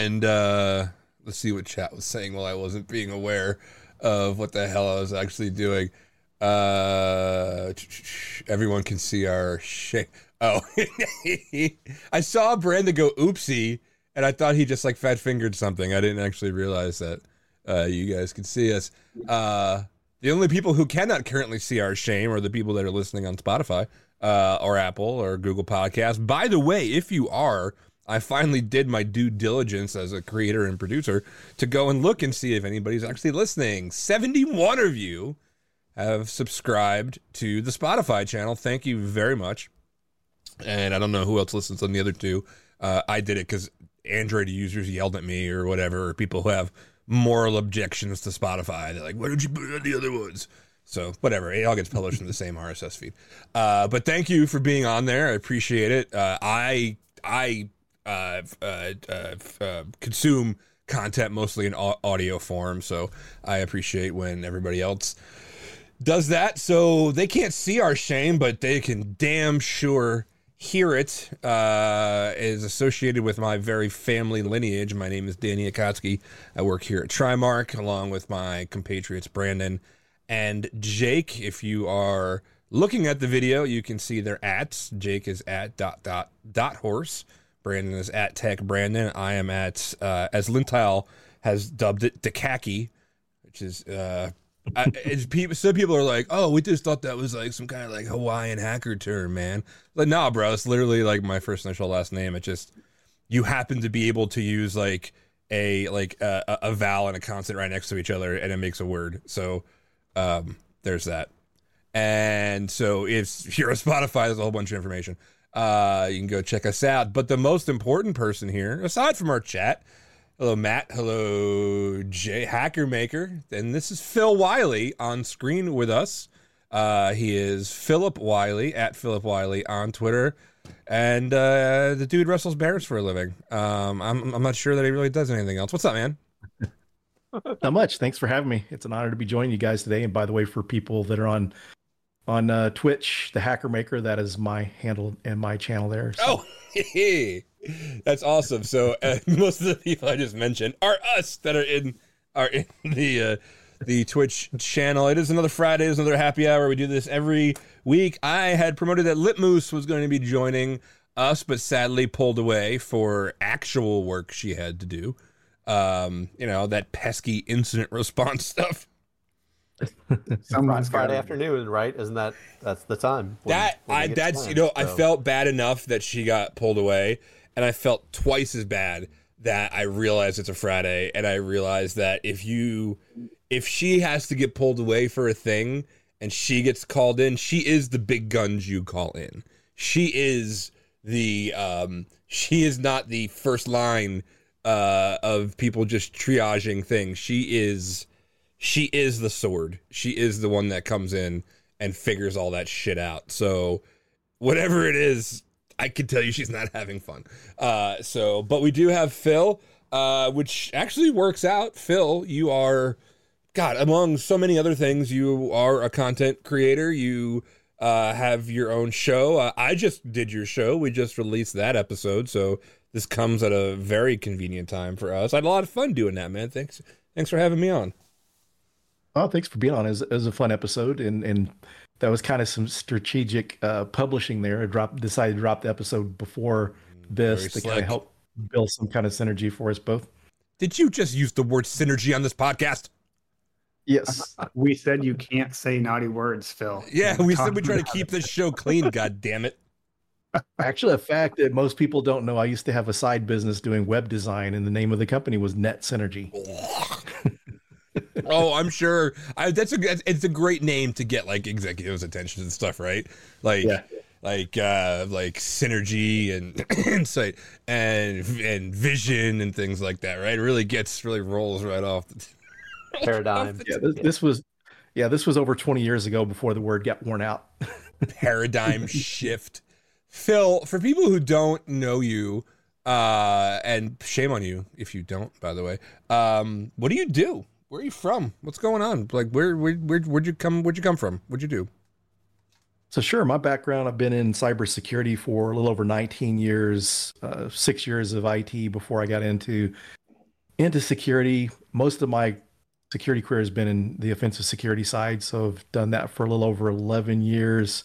and uh, let's see what chat was saying while I wasn't being aware of what the hell I was actually doing. Uh, everyone can see our shit. Oh, I saw Brandon go oopsie, and I thought he just like fat fingered something. I didn't actually realize that uh, you guys can see us. Uh, the only people who cannot currently see our shame are the people that are listening on Spotify uh, or Apple or Google Podcasts. By the way, if you are, I finally did my due diligence as a creator and producer to go and look and see if anybody's actually listening. 71 of you have subscribed to the Spotify channel. Thank you very much. And I don't know who else listens on the other two. Uh, I did it because Android users yelled at me or whatever, or people who have moral objections to Spotify. They're like, why don't you put it on the other ones? So whatever, it all gets published in the same RSS feed. Uh, but thank you for being on there. I appreciate it. Uh, I I uh, uh, uh, uh consume content mostly in audio form, so I appreciate when everybody else does that. So they can't see our shame, but they can damn sure hear it uh, is associated with my very family lineage. My name is Danny Akacki. I work here at Trimarc along with my compatriots Brandon and Jake. If you are looking at the video, you can see their ats. Jake is at dot dot dot horse. Brandon is at tech Brandon. I am at uh, as Lintile has dubbed it Dakacki, which is uh, I, people, some people are like, "Oh, we just thought that was like some kind of like Hawaiian hacker term, man." Like, nah, bro, it's literally like my first initial last name. It just you happen to be able to use like a like a, a vowel and a consonant right next to each other, and it makes a word. So um, there's that. And so if you're a Spotify, there's a whole bunch of information. Uh, you can go check us out. But the most important person here, aside from our chat, Hello, Matt. Hello, Jay Hacker Maker. And this is Phil Wylie on screen with us. Uh, he is Philip Wylie at Philip Wylie on Twitter. And uh, the dude wrestles bears for a living. Um, I'm, I'm not sure that he really does anything else. What's up, man? Not much. Thanks for having me. It's an honor to be joining you guys today. And by the way, for people that are on on uh, Twitch, the Hacker Maker, that is my handle and my channel there. So. Oh, That's awesome. So uh, most of the people I just mentioned are us that are in are in the uh, the Twitch channel. It is another Friday. It's another happy hour. We do this every week. I had promoted that Litmoose was going to be joining us, but sadly pulled away for actual work she had to do. Um, you know that pesky incident response stuff. Someone's Friday afternoon, right? Isn't that that's the time? When, that when I that's you know so. I felt bad enough that she got pulled away, and I felt twice as bad that I realized it's a Friday, and I realized that if you if she has to get pulled away for a thing and she gets called in, she is the big guns you call in. She is the um she is not the first line uh of people just triaging things. She is she is the sword. She is the one that comes in and figures all that shit out. So whatever it is, I can tell you she's not having fun. Uh, so, but we do have Phil, uh, which actually works out. Phil, you are, God, among so many other things, you are a content creator. You uh, have your own show. Uh, I just did your show. We just released that episode, so this comes at a very convenient time for us. I had a lot of fun doing that, man. Thanks, thanks for having me on. Oh, thanks for being on. It was, it was a fun episode, and and that was kind of some strategic uh, publishing there. I dropped decided to drop the episode before this Very to kind of help build some kind of synergy for us both. Did you just use the word synergy on this podcast? Yes. we said you can't say naughty words, Phil. Yeah, we said we try to keep this show clean. God damn it. Actually, a fact that most people don't know, I used to have a side business doing web design, and the name of the company was Net Synergy. Oh, I'm sure. I, that's a it's a great name to get like executives' attention and stuff, right? Like, yeah. like uh, like synergy and insight and and vision and things like that, right? It really gets really rolls right off the paradigm. yeah, this, this was yeah, this was over 20 years ago before the word got worn out. paradigm shift. Phil, for people who don't know you, uh, and shame on you if you don't, by the way, um, what do you do? Where are you from? What's going on? Like, where, where, where, where'd you come? Where'd you come from? What'd you do? So sure, my background, I've been in cybersecurity for a little over 19 years, uh, six years of IT before I got into into security. Most of my security career has been in the offensive security side, so I've done that for a little over 11 years.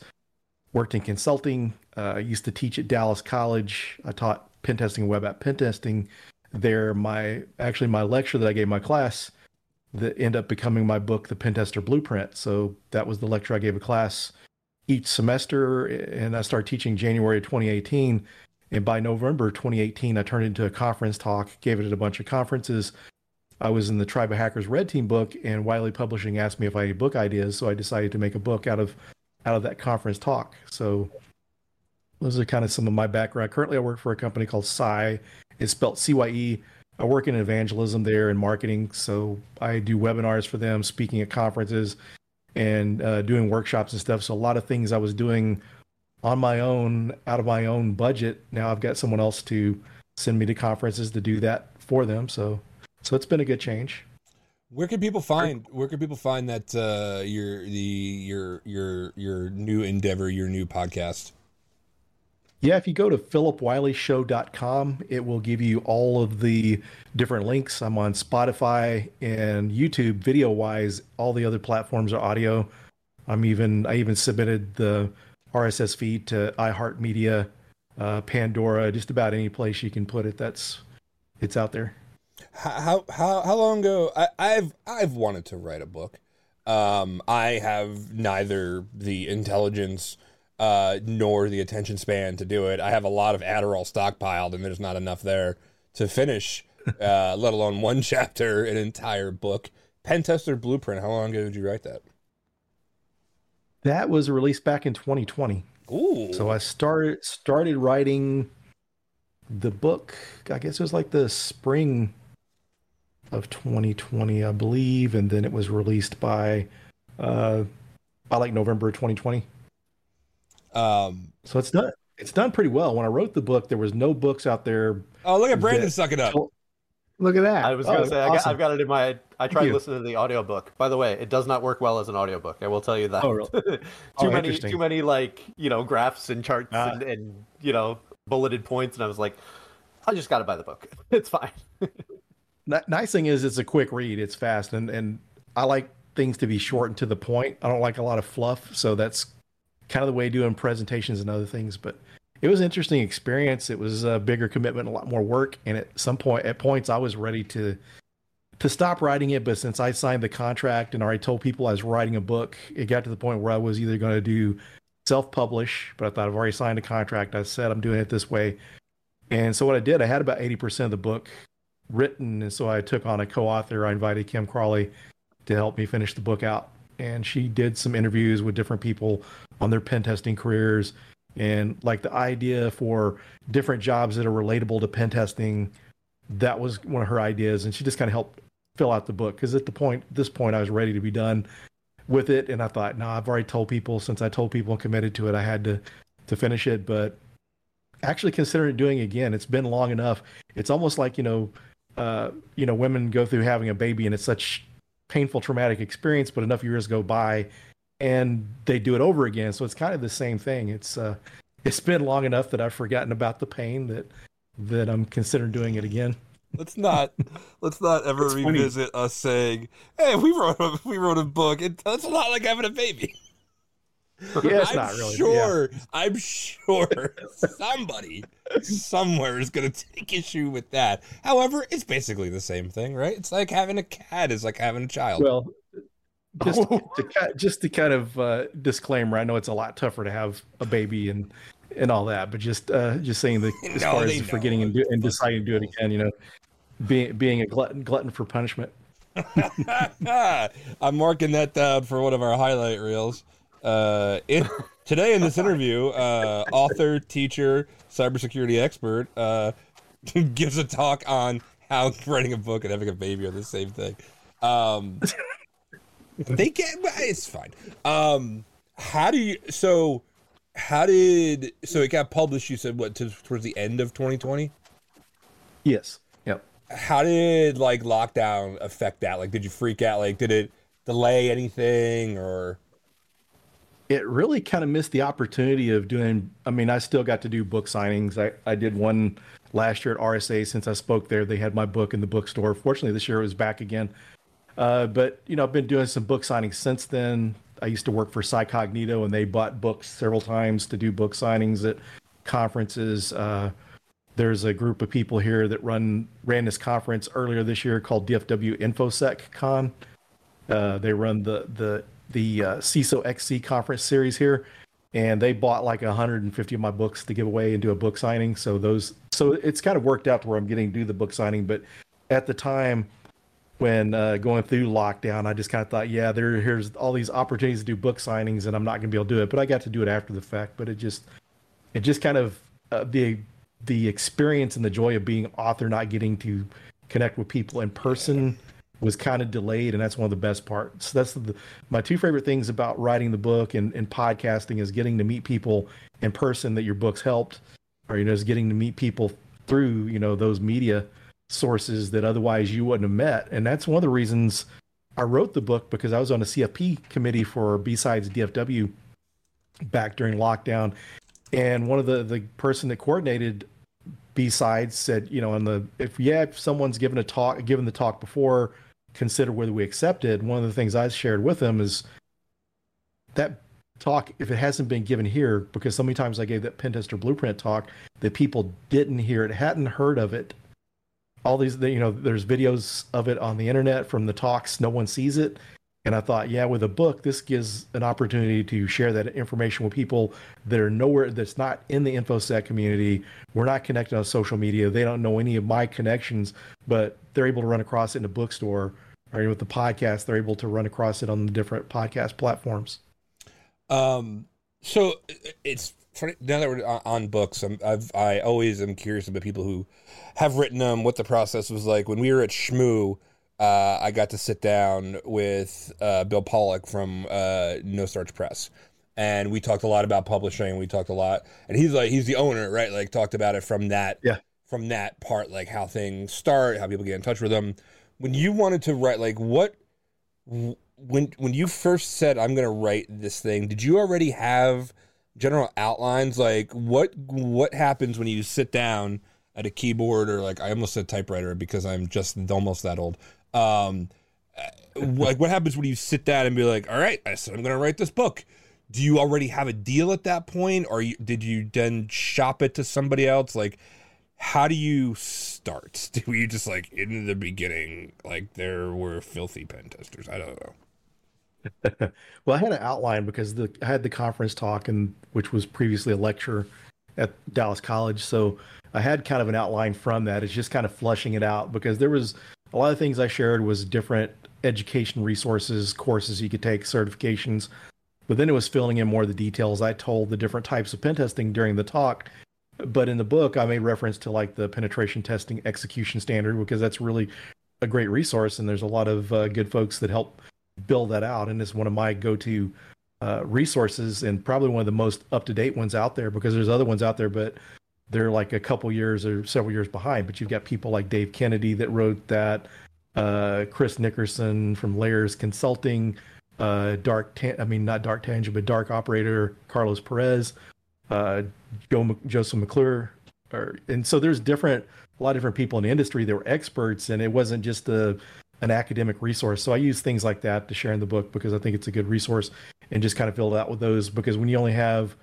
Worked in consulting. Uh, I used to teach at Dallas College. I taught pen testing and web app pen testing there. My actually my lecture that I gave my class that end up becoming my book, The Pentester Blueprint. So that was the lecture I gave a class each semester, and I started teaching January of 2018. And by November 2018, I turned it into a conference talk, gave it at a bunch of conferences. I was in the Tribe of Hackers Red Team book, and Wiley Publishing asked me if I had book ideas, so I decided to make a book out of out of that conference talk. So those are kind of some of my background. Currently, I work for a company called Cye. It's spelled C-Y-E. I work in evangelism there and marketing, so I do webinars for them, speaking at conferences, and uh, doing workshops and stuff. So a lot of things I was doing on my own, out of my own budget. Now I've got someone else to send me to conferences to do that for them. So, so it's been a good change. Where can people find where can people find that uh, your the your your your new endeavor, your new podcast? Yeah, if you go to philipwylieshow.com, it will give you all of the different links. I'm on Spotify and YouTube video wise. All the other platforms are audio. I'm even I even submitted the RSS feed to iHeartMedia, uh, Pandora, just about any place you can put it. That's it's out there. How how how long ago? I, I've I've wanted to write a book. Um, I have neither the intelligence uh, nor the attention span to do it. I have a lot of Adderall stockpiled, and there's not enough there to finish, uh, let alone one chapter, an entire book. Pen Tester Blueprint. How long ago did you write that? That was released back in 2020. Ooh. So I started started writing the book. I guess it was like the spring of 2020, I believe, and then it was released by uh, by like November 2020. Um, so it's done. It's done pretty well. When I wrote the book, there was no books out there. Oh, look at Brandon sucking up. Look at that. I was going to oh, say, awesome. I got, I've got it in my. I tried listening to the audiobook. By the way, it does not work well as an audiobook. I will tell you that. Oh, really? too oh, many, too many like you know graphs and charts ah. and, and you know bulleted points, and I was like, I just got to buy the book. It's fine. nice thing is, it's a quick read. It's fast, and and I like things to be short and to the point. I don't like a lot of fluff, so that's kind of the way doing presentations and other things. But it was an interesting experience. It was a bigger commitment, a lot more work, and at some point, at points, I was ready to to stop writing it. But since I signed the contract and already told people I was writing a book, it got to the point where I was either going to do self publish, but I thought I've already signed a contract. I said I'm doing it this way, and so what I did, I had about eighty percent of the book written, and so I took on a co-author. I invited Kim Crawley to help me finish the book out, and she did some interviews with different people on their pen testing careers. And like the idea for different jobs that are relatable to pen testing that was one of her ideas. And she just kind of helped fill out the book. Because at the point this point i was ready to be done with it. And i thought no i've already told people. Since i told people and committed to it i had to to finish it. But actually considering doing it again it's been long enough. It's almost like you know uh, you know women go through having a baby and it's such painful traumatic experience but enough years go by and they do it over again. So it's kind of the same thing. It's uh, it's been long enough that I've forgotten about the pain that that I'm considering doing it again. Let's not let's not ever it's revisit funny. us saying, "Hey, we wrote a, we wrote a book." It, it's a lot like having a baby. Yeah, it's I'm not really. Sure, yeah. I'm sure somebody somewhere is going to take issue with that. However, it's basically the same thing, right? It's like having a cat is like having a child. Well, just to, just to kind of uh, disclaimer, I know it's a lot tougher to have a baby and and all that, but just uh, just saying that as no, far as forgetting and, do, and deciding to do it again, you know, being being a glutton glutton for punishment. I'm marking that down for one of our highlight reels. Uh, it, today in this interview, uh, author, teacher, cybersecurity expert uh, gives a talk on how writing a book and having a baby are the same thing. Um, they get it's fine. Um, how do you so? How did so it got published? You said what to, towards the end of 2020. Yes. Yep. How did like lockdown affect that? Like, did you freak out? Like, did it delay anything or? it really kind of missed the opportunity of doing. I mean, I still got to do book signings. I, I did one last year at RSA since I spoke there. They had my book in the bookstore. Fortunately, this year it was back again. Uh, but you know, I've been doing some book signings since then. I used to work for CyCognito, and they bought books several times to do book signings at conferences. Uh, there's a group of people here that run ran this conference earlier this year called DFW InfoSec Con. Uh, they run the the the uh, CISO XC conference series here, and they bought like 150 of my books to give away and do a book signing. So those, so it's kind of worked out to where I'm getting to do the book signing. But at the time when uh, going through lockdown, I just kind of thought, yeah, there here's all these opportunities to do book signings, and I'm not going to be able to do it. But I got to do it after the fact. But it just, it just kind of uh, the the experience and the joy of being author, not getting to connect with people in person was kind of delayed and that's one of the best parts that's the, my two favorite things about writing the book and, and podcasting is getting to meet people in person that your books helped or you know just getting to meet people through you know those media sources that otherwise you wouldn't have met and that's one of the reasons i wrote the book because i was on a cfp committee for b-sides dfw back during lockdown and one of the the person that coordinated b-sides said you know on the if yeah if someone's given a talk given the talk before consider whether we accept it. One of the things I shared with them is that talk, if it hasn't been given here, because so many times I gave that Pentester Blueprint talk that people didn't hear it, hadn't heard of it. All these, you know, there's videos of it on the internet from the talks. No one sees it. And I thought, yeah, with a book, this gives an opportunity to share that information with people that are nowhere, that's not in the InfoSec community. We're not connected on social media. They don't know any of my connections, but they're able to run across it in a bookstore or with the podcast, they're able to run across it on the different podcast platforms. Um, so it's funny now that we're on books. I'm, I've I always am curious about people who have written them, what the process was like. When we were at Shmoo, uh, I got to sit down with uh, Bill Pollock from uh, No Starch Press, and we talked a lot about publishing. We talked a lot, and he's like he's the owner, right? Like talked about it from that yeah from that part, like how things start, how people get in touch with them when you wanted to write like what when when you first said I'm going to write this thing, did you already have general outlines like what what happens when you sit down at a keyboard or like I almost said typewriter because I'm just almost that old. Um like what happens when you sit down and be like, "All right, I said I'm going to write this book." Do you already have a deal at that point or did you then shop it to somebody else like how do you start? Do you just like in the beginning, like there were filthy pen testers? I don't know. well, I had an outline because the I had the conference talk and which was previously a lecture at Dallas College, so I had kind of an outline from that. It's just kind of flushing it out because there was a lot of things I shared was different education resources, courses you could take, certifications. But then it was filling in more of the details. I told the different types of pen testing during the talk but in the book, I made reference to like the penetration testing execution standard because that's really a great resource, and there's a lot of uh, good folks that help build that out, and it's one of my go-to uh, resources and probably one of the most up-to-date ones out there because there's other ones out there, but they're like a couple years or several years behind. But you've got people like Dave Kennedy that wrote that, uh, Chris Nickerson from Lares Consulting, uh, Dark, Tan- I mean not Dark Tangent, but Dark Operator, Carlos Perez uh, Joe, Joseph McClure, or, and so there's different, a lot of different people in the industry that were experts, and it wasn't just a an academic resource. So I use things like that to share in the book because I think it's a good resource, and just kind of fill it out with those because when you only have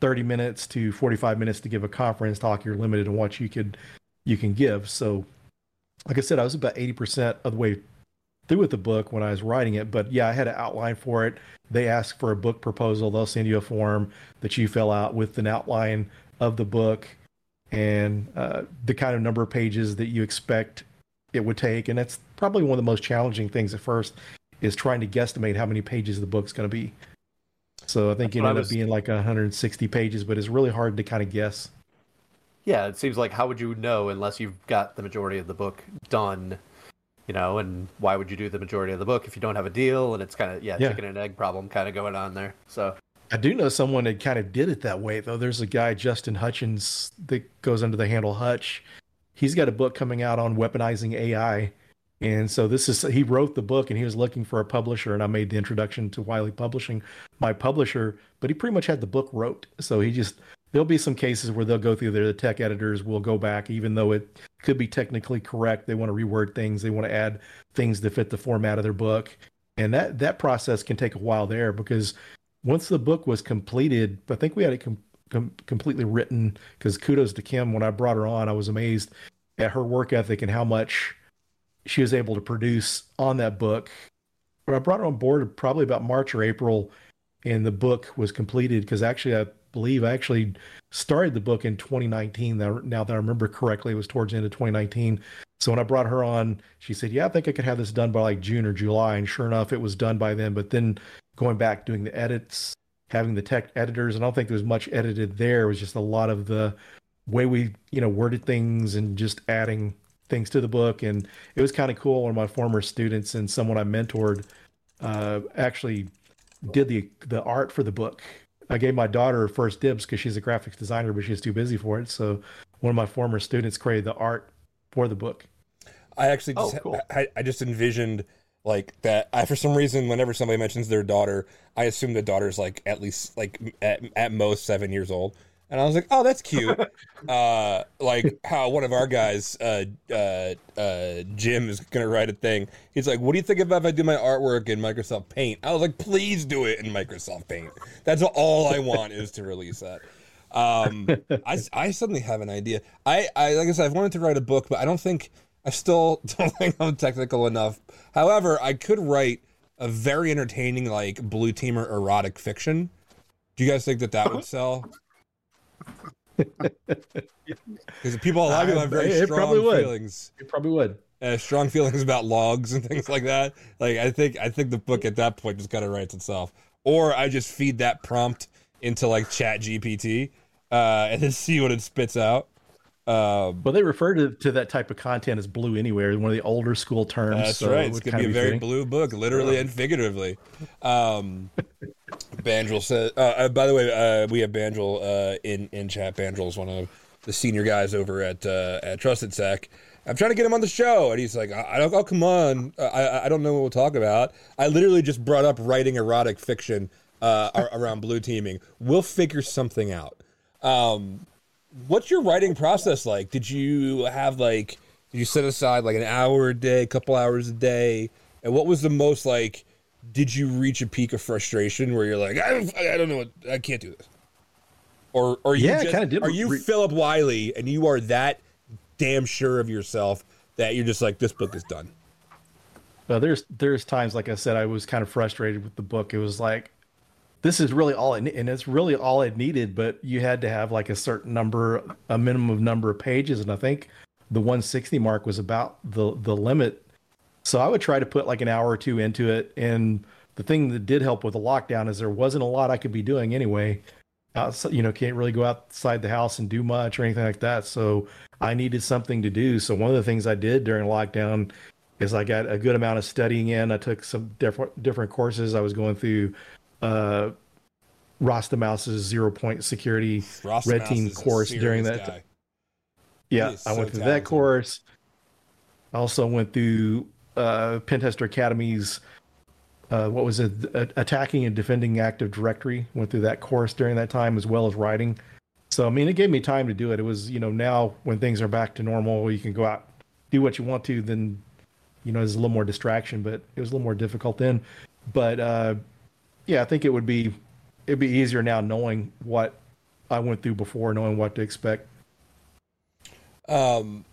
30 minutes to 45 minutes to give a conference talk, you're limited in what you could you can give. So, like I said, I was about 80% of the way through with the book when I was writing it. But yeah, I had an outline for it. They ask for a book proposal. They'll send you a form that you fill out with an outline of the book and uh, the kind of number of pages that you expect it would take. And that's probably one of the most challenging things at first is trying to guesstimate how many pages the book's going to be. So I think it ended was... up being like 160 pages, but it's really hard to kind of guess. Yeah, it seems like how would you know unless you've got the majority of the book done you know, and why would you do the majority of the book if you don't have a deal? And it's kind of yeah, yeah. chicken and egg problem kind of going on there. So I do know someone that kind of did it that way though. There's a guy Justin Hutchens that goes under the handle Hutch. He's got a book coming out on weaponizing AI, And so this is he wrote the book and he was looking for a publisher and I made the introduction to Wiley Publishing, my publisher, but he pretty much had the book wrote. So he just there'll be some cases where they'll go through there the tech editors will go back even though it could be technically correct, they want to reword things, they want to add things to fit the format of their book. And that that process can take a while there because once the book was completed, I think we had it com- com- completely written because kudos to Kim when I brought her on, I was amazed at her work ethic and how much she was able to produce on that book. I brought her on board probably about March or April, and the book was completed because actually I believe I actually started the book in 2019. Now that I remember correctly, it was towards the end of 2019. So when I brought her on, she said, "Yeah, I think I could have this done by like June or July." And sure enough, it was done by then. But then going back doing the edits, having the tech editors, and I don't think there was much edited there. It was just a lot of the way we you know worded things and just adding things to the book, and it was kind of cool. One of my former students and someone I mentored uh, actually did the the art for the book. I gave my daughter first dibs because she's a graphics designer, but she's too busy for it. So one of my former students created the art for the book. I actually just, oh, cool. I, I just envisioned like that. I for some reason, whenever somebody mentions their daughter, I assume the daughter's like at least like at, at most seven years old. And I was like, "Oh, that's cute." uh, like how one of our guys, uh, uh, uh, Jim, is gonna write a thing. He's like, "What do you think about if I do my artwork in Microsoft Paint?" I was like, "Please do it in Microsoft Paint." That's all I want is to release that. Um, I, I suddenly have an idea. I, I like I said, I've wanted to write a book, but I don't think I still don't think I'm technical enough. However, I could write a very entertaining like blue teamer erotic fiction. Do you guys think that that would sell? Because people, a lot of people have very it strong feelings. It probably would. Uh, strong feelings about logs and things like that. Like I think, I think the book at that point just kind of writes itself. Or I just feed that prompt into like Chat GPT uh, and then see what it spits out. Um, well, they refer to, to that type of content as blue anywhere, one of the older school terms. That's so right. It's going to be a very blue book, literally and figuratively. Um, Bandrel says, uh, uh, by the way, uh, we have Bandrel uh, in, in chat. Bandrel is one of the senior guys over at uh, at Trusted Sec. I'm trying to get him on the show, and he's like, "I, don't. Oh, come on! I, I don't know what we'll talk about. I literally just brought up writing erotic fiction uh, around blue teaming. We'll figure something out." Um, what's your writing process like? Did you have like did you set aside like an hour a day, a couple hours a day? And what was the most like did you reach a peak of frustration where you're like, I don't, I don't know what I can't do this? Or or you yeah, kind of did. Are you re- Philip Wylie and you are that damn sure of yourself that you're just like this book is done? Well, there's there's times like I said I was kind of frustrated with the book. It was like this is really all it and it's really all it needed but you had to have like a certain number a minimum number of pages and i think the 160 mark was about the the limit. So i would try to put like an hour or two into it and the thing that did help with the lockdown is there wasn't a lot i could be doing anyway. Outside, you know can't really go outside the house and do much or anything like that so i needed something to do. So one of the things i did during lockdown is i got a good amount of studying in. I took some different different courses. I was going through uh, Rastamouse's zero point security Ross red team course during that. Guy. Yeah, I went through talented. that course. I also went through uh, Pentester Academy's uh, what was it, attacking and defending Active Directory. Went through that course during that time as well as writing. So I mean, it gave me time to do it. It was you know now when things are back to normal, you can go out do what you want to. Then you know there's a little more distraction, but it was a little more difficult then. But uh, yeah, I think it would be it'd be easier now knowing what I went through before, knowing what to expect. Um,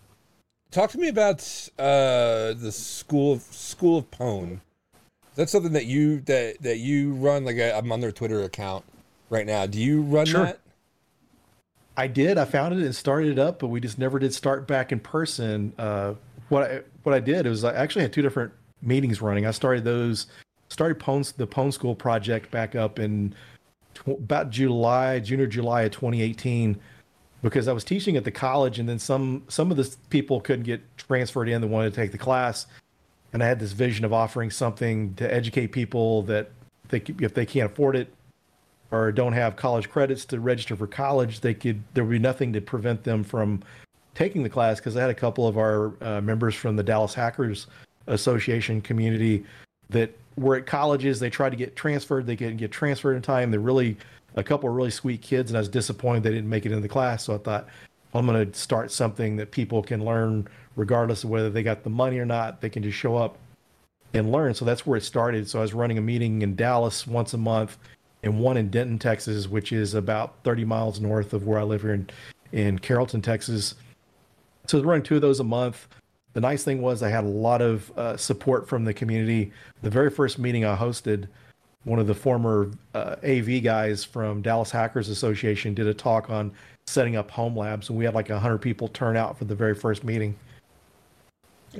talk to me about uh the school of School of Pwn. Is that something that you that that you run? Like I'm on their Twitter account right now. Do you run sure. that? I did. I found it and started it up, but we just never did start back in person. Uh, what I what I did was I actually had two different meetings running. I started those started Pwn, the Pwn School project back up in tw- about July, June or July of 2018, because I was teaching at the college, and then some some of the people couldn't get transferred in that wanted to take the class, and I had this vision of offering something to educate people that they if they can't afford it or don't have college credits to register for college, they could there would be nothing to prevent them from taking the class. Because I had a couple of our uh, members from the Dallas Hackers association community that were at colleges. They tried to get transferred. They couldn't get transferred in time. They're really a couple of really sweet kids, and I was disappointed they didn't make it in the class. So I thought I'm going to start something that people can learn regardless of whether they got the money or not. They can just show up and learn. So that's where it started. So I was running a meeting in Dallas once a month and one in Denton, Texas, which is about 30 miles north of where I live here in, in Carrollton, Texas. So I was running two of those a month. The nice thing was I had a lot of uh, support from the community. The very first meeting I hosted, one of the former uh, AV guys from Dallas Hackers Association did a talk on setting up home labs, and we had like 100 people turn out for the very first meeting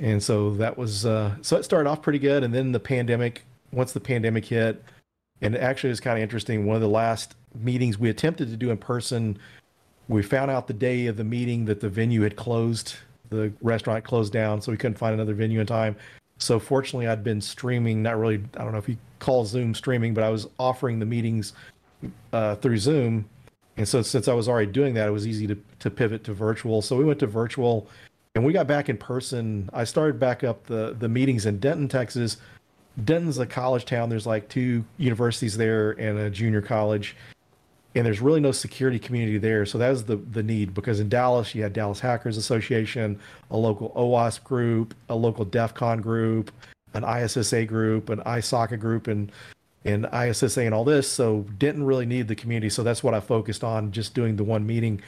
and so that was uh, so it started off pretty good, and then the pandemic. Once the pandemic hit, and actually it was kind of interesting. One of the last meetings we attempted to do in person, we found out the day of the meeting that the venue had closed. The restaurant closed down, so we couldn't find another venue in time. So fortunately, I'd been streaming. Not really. I don't know if you call Zoom streaming, but I was offering the meetings uh, through Zoom. And so since I was already doing that, it was easy to to pivot to virtual. So we went to virtual and we got back in person. I started back up the the meetings in Denton, Texas. Denton's a college town. There's like two universities there and a junior college, and there's really no security community there. So that was the the need because in Dallas you had Dallas Hackers Association, a local OWASP group, a local DEF CON group, an ISSA group, an ISACA group, and and ISSA and all this. So didn't really need the community. So that's what I focused on, just doing the one meeting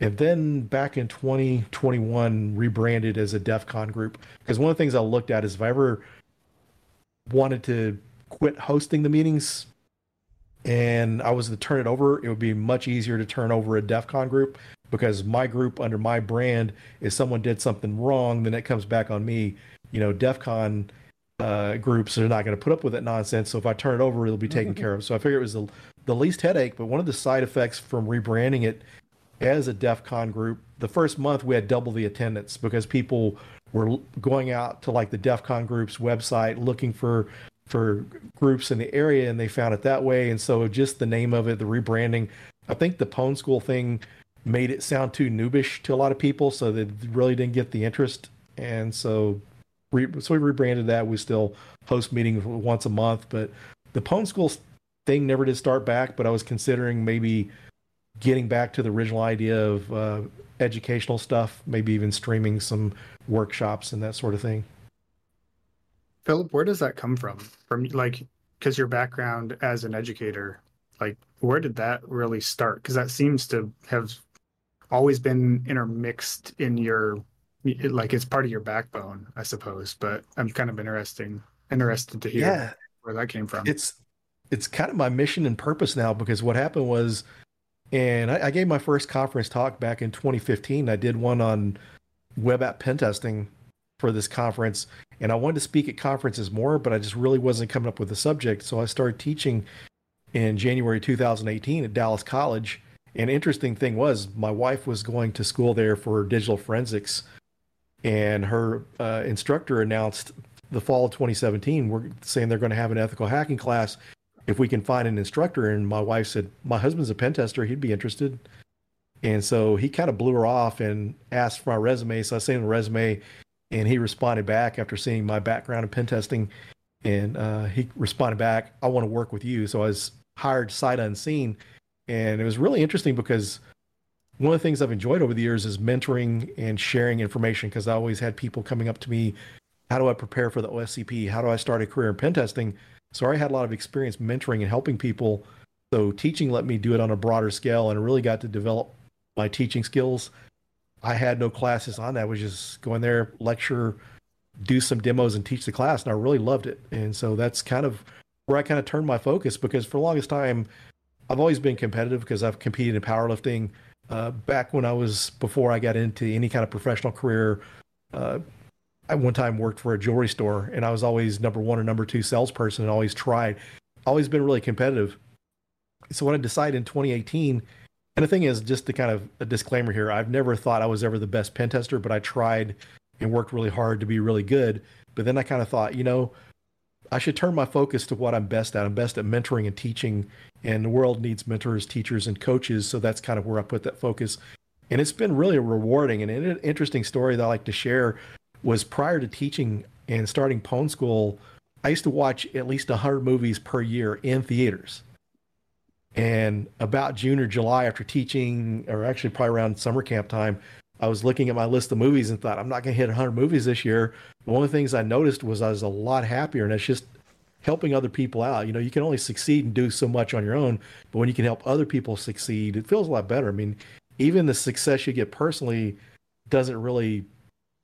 and then back in 2021 rebranded as a DEF CON group. Because one of the things I looked at is if I ever wanted to quit hosting the meetings and I was to turn it over, it would be much easier to turn over a DEF CON group because my group under my brand, if someone did something wrong, then it comes back on me. You know, DEF CON uh, groups are not going to put up with that nonsense. So if I turn it over, it'll be taken care of. So I figured it was the, the least headache. But one of the side effects from rebranding it as a DEF CON group, the first month we had double the attendance because people were going out to like the DEF CON group's website looking for for groups in the area and they found it that way. And so just the name of it, the rebranding, I think the Pwn School thing made it sound too noobish to a lot of people, so they really didn't get the interest. And so, re, so we rebranded that. We still host meetings once a month, but the Pwn School thing never did start back. But I was considering maybe getting back to the original idea of uh, educational stuff, maybe even streaming some workshops and that sort of thing. Philip, where does that come from? From like, because your background as an educator, like, where did that really start? Because that seems to have always been intermixed in your, like, it's part of your backbone, I suppose. But I'm kind of interesting, interested to hear yeah, where that came from. It's, it's kind of my mission and purpose now because what happened was and I, I, gave my first conference talk back in 2015. I did one on web app pen testing for this conference, and I wanted to speak at conferences more, but I just really wasn't coming up with a subject. So I started teaching in January 2018 at Dallas College. And interesting thing was, my wife was going to school there for digital forensics, and her uh, instructor announced the fall of 2017 we're saying they're going to have an ethical hacking class if we can find an instructor. And my wife said, My husband's a pen tester. He'd be interested. And so he kind of blew her off and asked for my resume. So I sent him a resume and he responded back after seeing my background in pen testing. And uh, he responded back, I want to work with you. So I was hired sight unseen. And it was really interesting because one of the things I've enjoyed over the years is mentoring and sharing information because I always had people coming up to me, How do I prepare for the OSCP? How do I start a career in pen testing? So I had a lot of experience mentoring and helping people. So teaching let me do it on a broader scale and really got to develop my teaching skills. I had no classes on that. I was just going there, lecture, do some demos and teach the class. And I really loved it. And so that's kind of where I kind of turned my focus because for the longest time, I've always been competitive because I've competed in powerlifting. Uh, back when I was before I got into any kind of professional career, uh, I one time worked for a jewelry store and I was always number one or number two salesperson and always tried, always been really competitive. So when I decided in 2018, and the thing is, just to kind of a disclaimer here, I've never thought I was ever the best pen tester, but I tried and worked really hard to be really good. But then I kind of thought, you know, I should turn my focus to what I'm best at. I'm best at mentoring and teaching, and the world needs mentors, teachers, and coaches. So that's kind of where I put that focus. And it's been really rewarding and an interesting story that I like to share was prior to teaching and starting Pwn School, I used to watch at least 100 movies per year in theaters. And about June or July, after teaching, or actually probably around summer camp time, I was looking at my list of movies and thought, I'm not going to hit 100 movies this year. One of the things I noticed was I was a lot happier, and it's just helping other people out. You know, you can only succeed and do so much on your own, but when you can help other people succeed, it feels a lot better. I mean, even the success you get personally doesn't really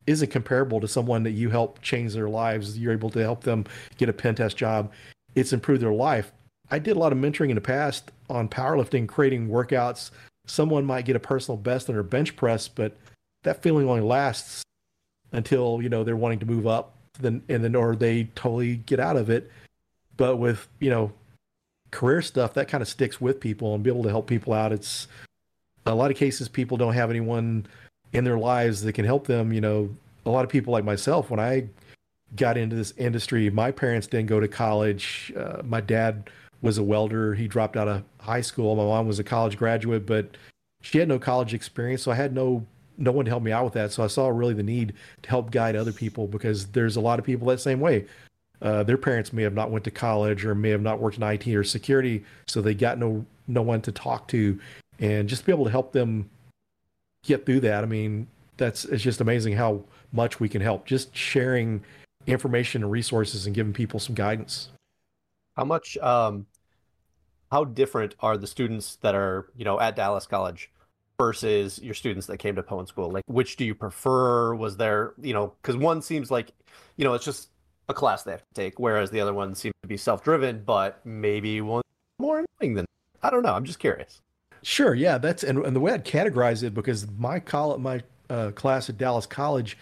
isn't comparable to someone that you help change their lives. You're able to help them get a pen test job. It's improved their life. I did a lot of mentoring in the past on powerlifting, creating workouts. Someone might get a personal best on their bench press, but that feeling only lasts until you know they're wanting to move up, then and then or they totally get out of it. But with you know career stuff, that kind of sticks with people and be able to help people out. It's a lot of cases people don't have anyone in their lives that can help them. You know, a lot of people like myself, when I got into this industry, my parents didn't go to college. Uh, my dad was a welder. He dropped out of high school. My mom was a college graduate, but she had no college experience, so I had no no one to help me out with that. So I saw really the need to help guide other people because there's a lot of people that same way. Uh, their parents may have not went to college or may have not worked in IT or security, so they got no no one to talk to, and just be able to help them get through that. I mean, that's it's just amazing how much we can help just sharing information and resources and giving people some guidance. How much um how different are the students that are, you know, at Dallas College versus your students that came to Pwn School? Like which do you prefer? Was there, you know, cuz one seems like, you know, it's just a class they have to take whereas the other one seems to be self-driven, but maybe one more annoying than I don't know, I'm just curious. Sure, yeah, that's and, and the way I'd categorize it because my college, my uh, class at Dallas College,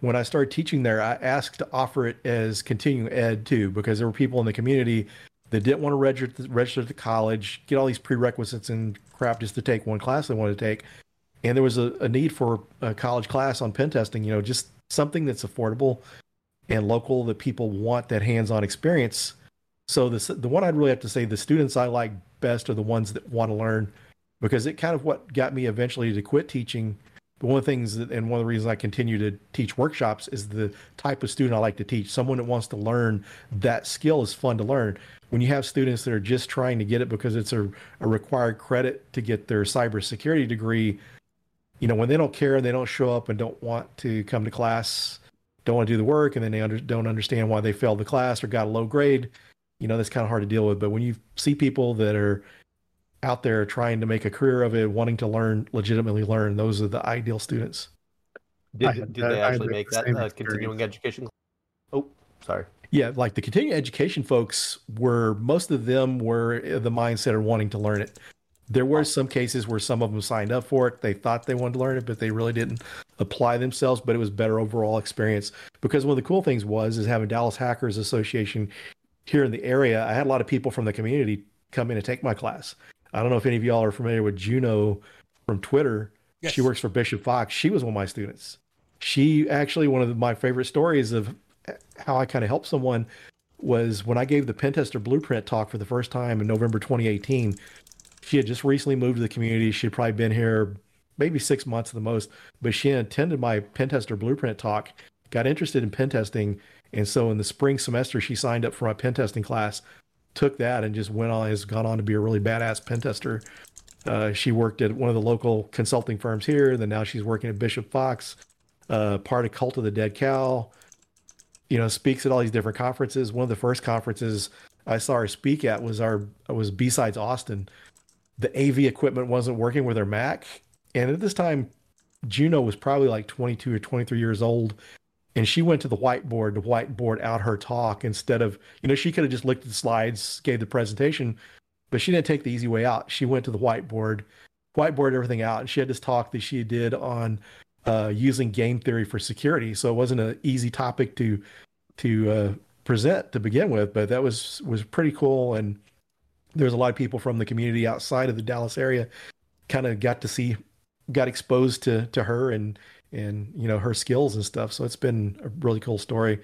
when I started teaching there, I asked to offer it as continuing ed too because there were people in the community that didn't want to register register to college, get all these prerequisites and crap just to take one class they wanted to take, and there was a, a need for a college class on pen testing. You know, just something that's affordable and local that people want that hands-on experience. So the the one I'd really have to say the students I like best are the ones that want to learn because it kind of what got me eventually to quit teaching. One of the things that, and one of the reasons I continue to teach workshops is the type of student I like to teach. Someone that wants to learn that skill is fun to learn. When you have students that are just trying to get it because it's a, a required credit to get their cybersecurity degree, you know, when they don't care and they don't show up and don't want to come to class, don't want to do the work, and then they under, don't understand why they failed the class or got a low grade, you know, that's kind of hard to deal with. But when you see people that are out there trying to make a career of it, wanting to learn, legitimately learn. Those are the ideal students. Did, did they actually make that uh, continuing education? Oh, sorry. Yeah, like the continuing education folks were, most of them were the mindset of wanting to learn it. There were some cases where some of them signed up for it. They thought they wanted to learn it, but they really didn't apply themselves. But it was better overall experience because one of the cool things was is having Dallas Hackers Association here in the area. I had a lot of people from the community come in and take my class. I don't know if any of y'all are familiar with Juno from Twitter. Yes. She works for Bishop Fox. She was one of my students. She actually, one of my favorite stories of how I kind of helped someone was when I gave the Pentester Blueprint talk for the first time in November 2018. She had just recently moved to the community. She had probably been here maybe six months at the most, but she attended my Pentester Blueprint talk, got interested in pentesting. And so in the spring semester, she signed up for my pentesting class took that and just went on has gone on to be a really badass pen tester. Uh, she worked at one of the local consulting firms here. Then now she's working at Bishop Fox, uh, part of Cult of the Dead Cow. You know, speaks at all these different conferences. One of the first conferences I saw her speak at was our was BSides Austin. The AV equipment wasn't working with her Mac, and at this time, Juno was probably like 22 or 23 years old, and she went to the whiteboard to whiteboard out her talk instead of you know she could have just looked at the slides gave the presentation but she didn't take the easy way out. She went to the whiteboard whiteboard everything out and she had this talk that she did on uh, using game theory for security. So it wasn't an easy topic to to uh, present to begin with but that was was pretty cool. And there's a lot of people from the community outside of the dallas area kind of got to see got exposed to to her and and you know her skills and stuff. So it's been a really cool story.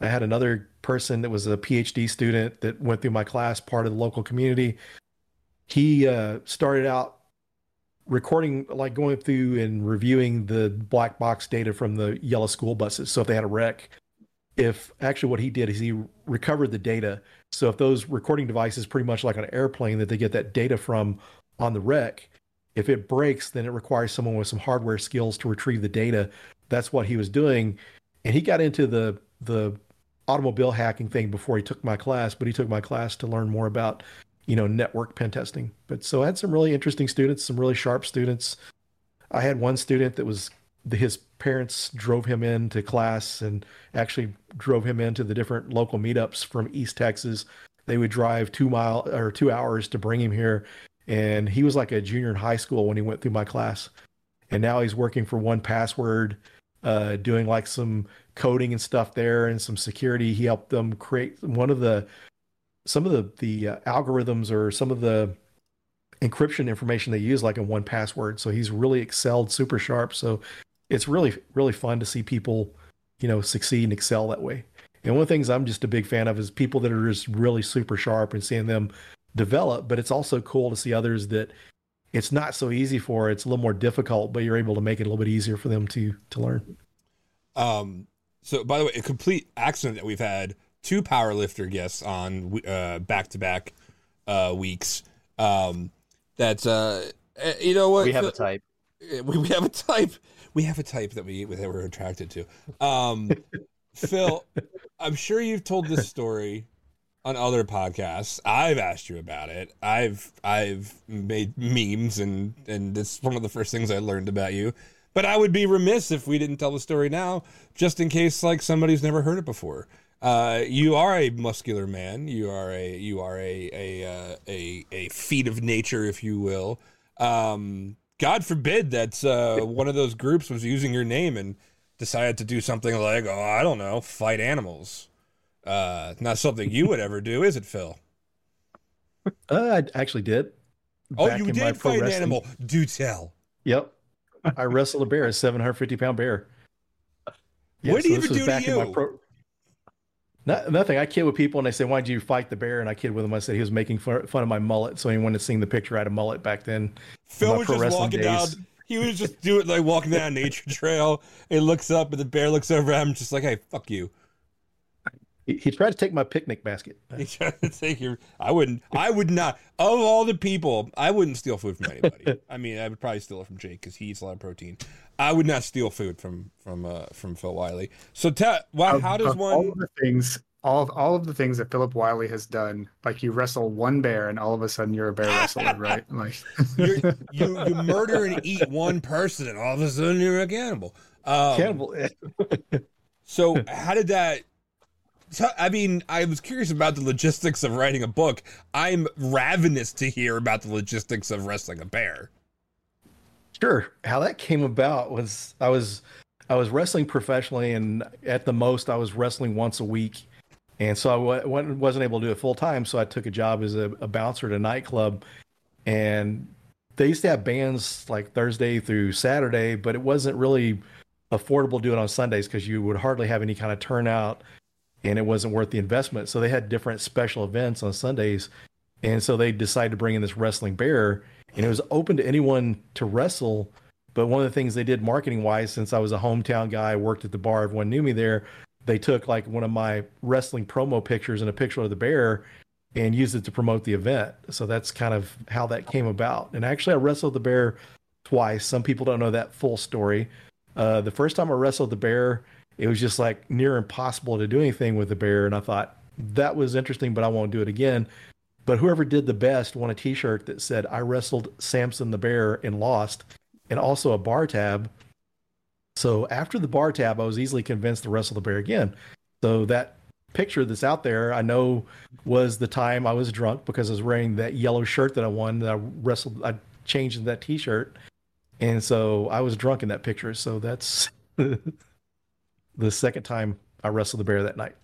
I had another person that was a PhD student that went through my class, part of the local community. He uh, started out recording, like going through and reviewing the black box data from the yellow school buses. So if they had a wreck, if actually what he did is he recovered the data. So if those recording devices, pretty much like an airplane that they get that data from on the wreck, if it breaks, then it requires someone with some hardware skills to retrieve the data. That's what he was doing, and he got into the the automobile hacking thing before he took my class. But he took my class to learn more about you know network pen testing. But so I had some really interesting students, some really sharp students. I had one student that was his parents drove him into class and actually drove him into the different local meetups from East Texas. They would drive two mile or two hours to bring him here, and he was like a junior in high school when he went through my class. And now he's working for 1Password, uh, doing like some coding and stuff there and some security. He helped them create one of the some of the the uh, algorithms or some of the encryption information they use like in 1Password. So he's really excelled, super sharp. So it's really really fun to see people, you know, succeed and excel that way. And one of the things I'm just a big fan of is people that are just really super sharp and seeing them develop. But it's also cool to see others that it's not so easy for. It's a little more difficult, but you're able to make it a little bit easier for them to to learn. Um. So, by the way, a complete accident that we've had two power lifter guests on back to back weeks. Um, that's uh, eh, you know what we have a type. Eh, we, we have a type. We have a type that we that we're attracted to. Um, Phil, I'm sure you've told this story on other podcasts. I've asked you about it. I've I've made memes and and it's one of the first things I learned about you. But I would be remiss if we didn't tell the story now, just in case like somebody's never heard it before. Uh, you are a muscular man. You are a you are a a uh, a, a feat of nature, if you will. Um, God forbid that uh, one of those groups was using your name and decided to do something like, oh, I don't know, fight animals. Uh, not something you would ever do, is it, Phil? Uh, I actually did. Oh, you did fight an animal. Do tell. Yep. I wrestled a bear, a 750 pound bear. Yeah, what did so he even do to you? Pro- no, nothing. I kid with people and they say, Why did you fight the bear? And I kid with him. I said he was making fun, of my mullet. So anyone that's seen the picture, I had a mullet back then. Phil was just walking days. down. He was just doing like walking down a nature trail. He looks up and the bear looks over at him, just like, Hey, fuck you. He, he tried to take my picnic basket. He tried to take your. I wouldn't. I would not. Of all the people, I wouldn't steal food from anybody. I mean, I would probably steal it from Jake because he eats a lot of protein. I would not steal food from from uh, from Phil Wylie. So, tell well, how does one? All the things, all of, all of the things that Philip Wylie has done, like you wrestle one bear, and all of a sudden you're a bear wrestler, right? Like you you you murder and eat one person, and all of a sudden you're a cannibal. Um, cannibal. so, how did that? I mean, I was curious about the logistics of writing a book. I'm ravenous to hear about the logistics of wrestling a bear. Sure. How that came about was I was I was wrestling professionally, and at the most, I was wrestling once a week, and so I w- wasn't able to do it full time. So I took a job as a, a bouncer at a nightclub, and they used to have bands like Thursday through Saturday, but it wasn't really affordable to do it on Sundays because you would hardly have any kind of turnout and it wasn't worth the investment. So they had different special events on Sundays. And so they decided to bring in this wrestling bear and it was open to anyone to wrestle. But one of the things they did marketing wise, since I was a hometown guy, worked at the bar, everyone knew me there. They took like one of my wrestling promo pictures and a picture of the bear and used it to promote the event. So that's kind of how that came about. And actually, I wrestled the bear twice. Some people don't know that full story. Uh, the first time I wrestled the bear, it was just like near impossible to do anything with the bear. And I thought that was interesting, but I won't do it again. But whoever did the best won a T-shirt that said "I wrestled Samson the bear and lost," and also a bar tab. So after the bar tab, I was easily convinced to wrestle the bear again. So that picture that's out there, I know was the time I was drunk because I was wearing that yellow shirt that I won. That I wrestled, I changed that T-shirt, and so I was drunk in that picture. So that's the second time I wrestled the bear that night.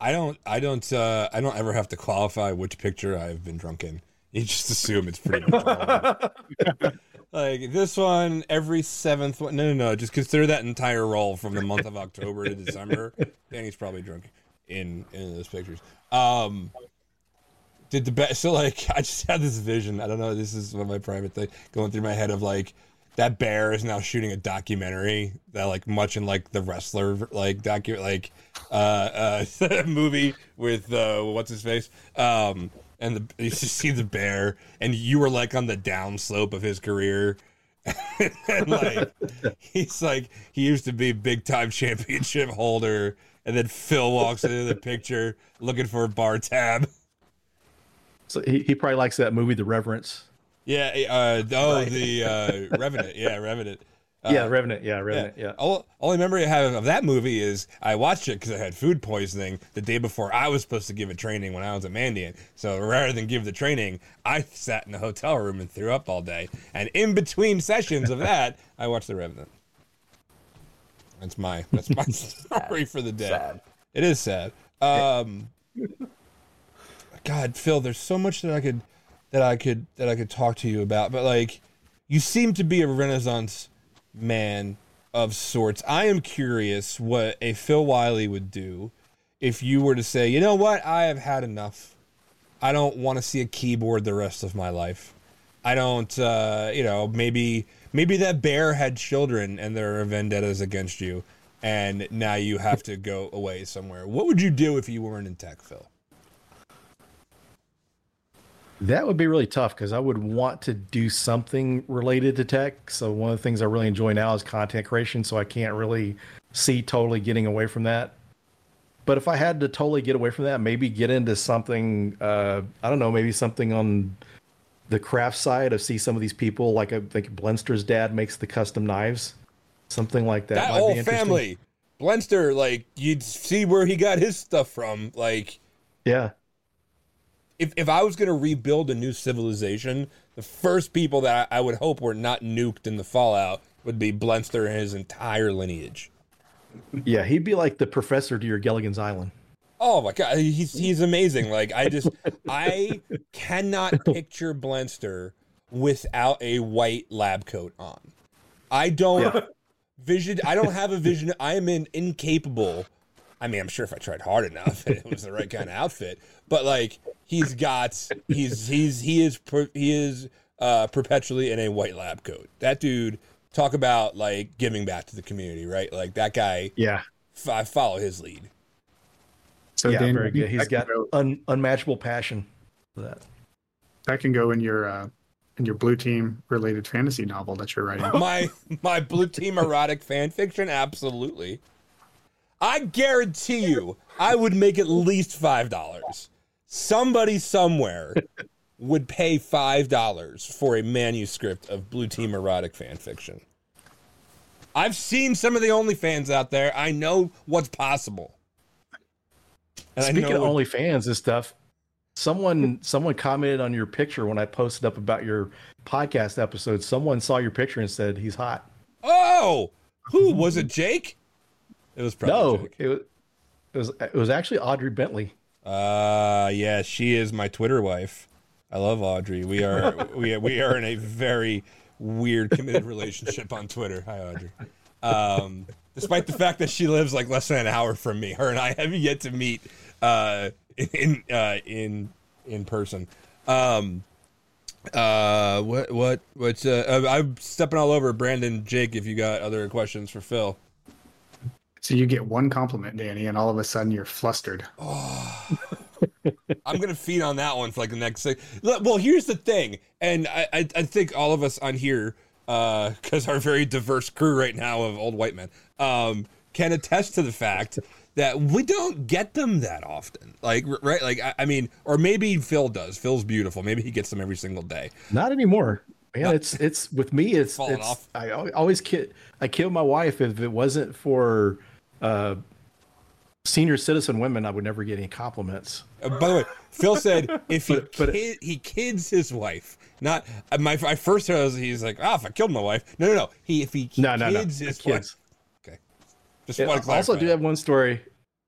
I don't I don't uh I don't ever have to qualify which picture I've been drunk in. You just assume it's pretty like this one every seventh one. No, no, no. Just consider that entire roll from the month of October to December. Danny's probably drunk in in those pictures. Um, did the best. So like, I just had this vision. I don't know. This is my private thing going through my head of like that bear is now shooting a documentary that like much in like the wrestler like docu like uh uh movie with uh what's his face? Um and the you see the bear and you were like on the downslope of his career. And like he's like he used to be big time championship holder and then Phil walks into the picture looking for a bar tab. So he, he probably likes that movie, The Reverence. Yeah. Uh, oh, right. the uh, Revenant. Yeah, Revenant. Uh, yeah, Revenant. Yeah, Revenant. Yeah. yeah. All, only memory I have of that movie is I watched it because I had food poisoning the day before I was supposed to give a training when I was a Mandiant. So rather than give the training, I sat in the hotel room and threw up all day. And in between sessions of that, I watched The Revenant. That's my that's my story for the day. Sad. It is sad. Um, God, Phil, there's so much that I could that I could that I could talk to you about, but like you seem to be a renaissance man of sorts. I am curious what a Phil Wylie would do if you were to say, "You know what? I have had enough. I don't want to see a keyboard the rest of my life. I don't uh, you know, maybe maybe that bear had children and there are vendettas against you." And now you have to go away somewhere. What would you do if you weren't in tech, Phil? That would be really tough because I would want to do something related to tech. So one of the things I really enjoy now is content creation. So I can't really see totally getting away from that. But if I had to totally get away from that, maybe get into something, uh, I don't know, maybe something on the craft side of see some of these people, like I think Blenster's dad makes the custom knives, something like that. That whole family, Blenster, like you'd see where he got his stuff from, like yeah if, if I was going to rebuild a new civilization, the first people that I, I, would hope were not nuked in the fallout would be Blenster and his entire lineage. Yeah, he'd be like the professor to your Gilligan's Island. Oh my god, he's he's amazing. Like I just I cannot picture Blenster without a white lab coat on. I don't yeah. vision. I don't have a vision. I am in, incapable I mean, I'm sure if I tried hard enough, it was the right kind of outfit. But like, he's got, he's he's he is he is uh, perpetually in a white lab coat. That dude, talk about like giving back to the community, right? Like that guy. Yeah, I follow his lead. So yeah, Dan, very good. He's got un, unmatchable passion for that. That can go in your uh, in your blue team related fantasy novel that you're writing. my my blue team erotic fan fiction, absolutely. I guarantee you, I would make at least five dollars. Somebody somewhere would pay five dollars for a manuscript of Blue Team erotic fan fiction. I've seen some of the OnlyFans out there. I know what's possible. And Speaking of what... OnlyFans and stuff, someone someone commented on your picture when I posted up about your podcast episode. Someone saw your picture and said he's hot. Oh, who was it? Jake? It was probably no. It was, it was it was actually Audrey Bentley. Uh yeah, she is my Twitter wife. I love Audrey. We are we we are in a very weird committed relationship on Twitter. Hi Audrey. Um, despite the fact that she lives like less than an hour from me, her and I have yet to meet uh, in uh, in in person. Um, uh, what what what's uh, I'm stepping all over Brandon, Jake. If you got other questions for Phil. So you get one compliment, Danny, and all of a sudden you're flustered. Oh. I'm gonna feed on that one for like the next six. Well, here's the thing, and I, I, I think all of us on here, because uh, our very diverse crew right now of old white men, um, can attest to the fact that we don't get them that often. Like, right? Like, I, I mean, or maybe Phil does. Phil's beautiful. Maybe he gets them every single day. Not anymore. Man, it's it's with me. It's, it's off. I always kid. I kill my wife if it wasn't for uh, senior citizen women, I would never get any compliments. Uh, by the way, Phil said if he but, but kid, he kids his wife, not uh, my. First heard was he's like, ah, oh, if I killed my wife. No, no, no. He if he no, no, kids no. his kids. wife. Okay. Just yeah, want to Also, do have one story.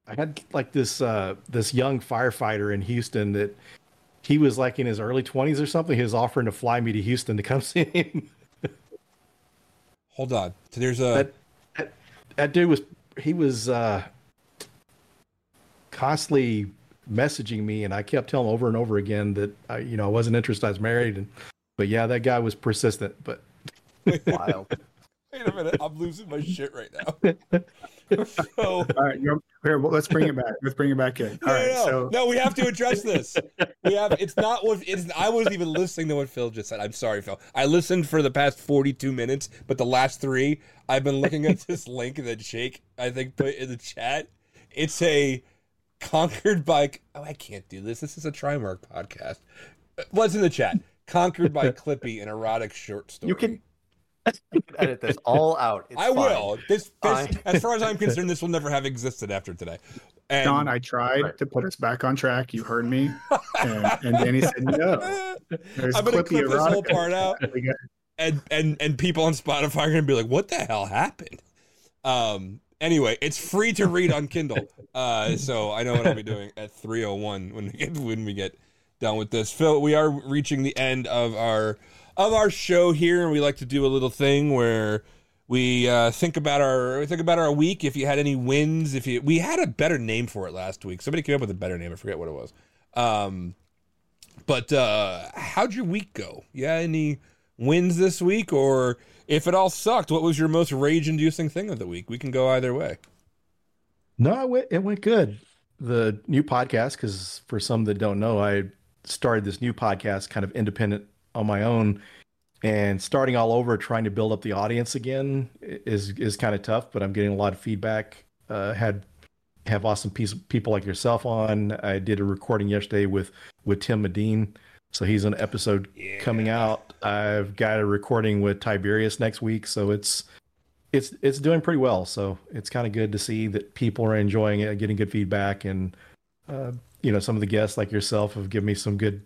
I had like this uh, this young firefighter in Houston that he was like in his early twenties or something. He was offering to fly me to Houston to come see him. Hold on. So there's a that, that, that dude was he was uh, constantly messaging me, and I kept telling him over and over again that I, you know I wasn't interested. I was married, and but yeah, that guy was persistent. But wild. Wait a minute, I'm losing my shit right now. so, all right, here, well, let's bring it back. Let's bring it back in. All no, right, no, so no, we have to address this. We have. It's not what it's. I wasn't even listening to what Phil just said. I'm sorry, Phil. I listened for the past 42 minutes, but the last three, I've been looking at this link that Jake I think put in the chat. It's a conquered by. Oh, I can't do this. This is a Trimarc podcast. Uh, what's in the chat? Conquered by Clippy, an erotic short story. You can you can edit this all out. It's I fine. will. This, this as far as I'm concerned, this will never have existed after today. And, John, I tried right. to put us back on track. You heard me, and, and Danny said no. There's I'm going to clip this whole part out, and and and people on Spotify are going to be like, "What the hell happened?" Um. Anyway, it's free to read on Kindle. Uh. So I know what I'll be doing at 3:01 when we get when we get done with this. Phil, we are reaching the end of our of our show here, and we like to do a little thing where we uh, think about our think about our week. If you had any wins, if you we had a better name for it last week. Somebody came up with a better name. I forget what it was. Um, but uh, how'd your week go? Yeah, any wins this week, or if it all sucked, what was your most rage-inducing thing of the week? We can go either way. No, it went, it went good. The new podcast, because for some that don't know, I started this new podcast, kind of independent on my own. And starting all over trying to build up the audience again is is kind of tough but i'm getting a lot of feedback. Uh, had have awesome piece, people like yourself on. I did a recording yesterday with with Tim Medin. So he's an episode yeah. coming out. I've got a recording with tiberius next week. So it's it's it's doing pretty well. So it's kind of good to see that people are enjoying it getting good feedback. And uh, you know some of the guests like yourself have given me some good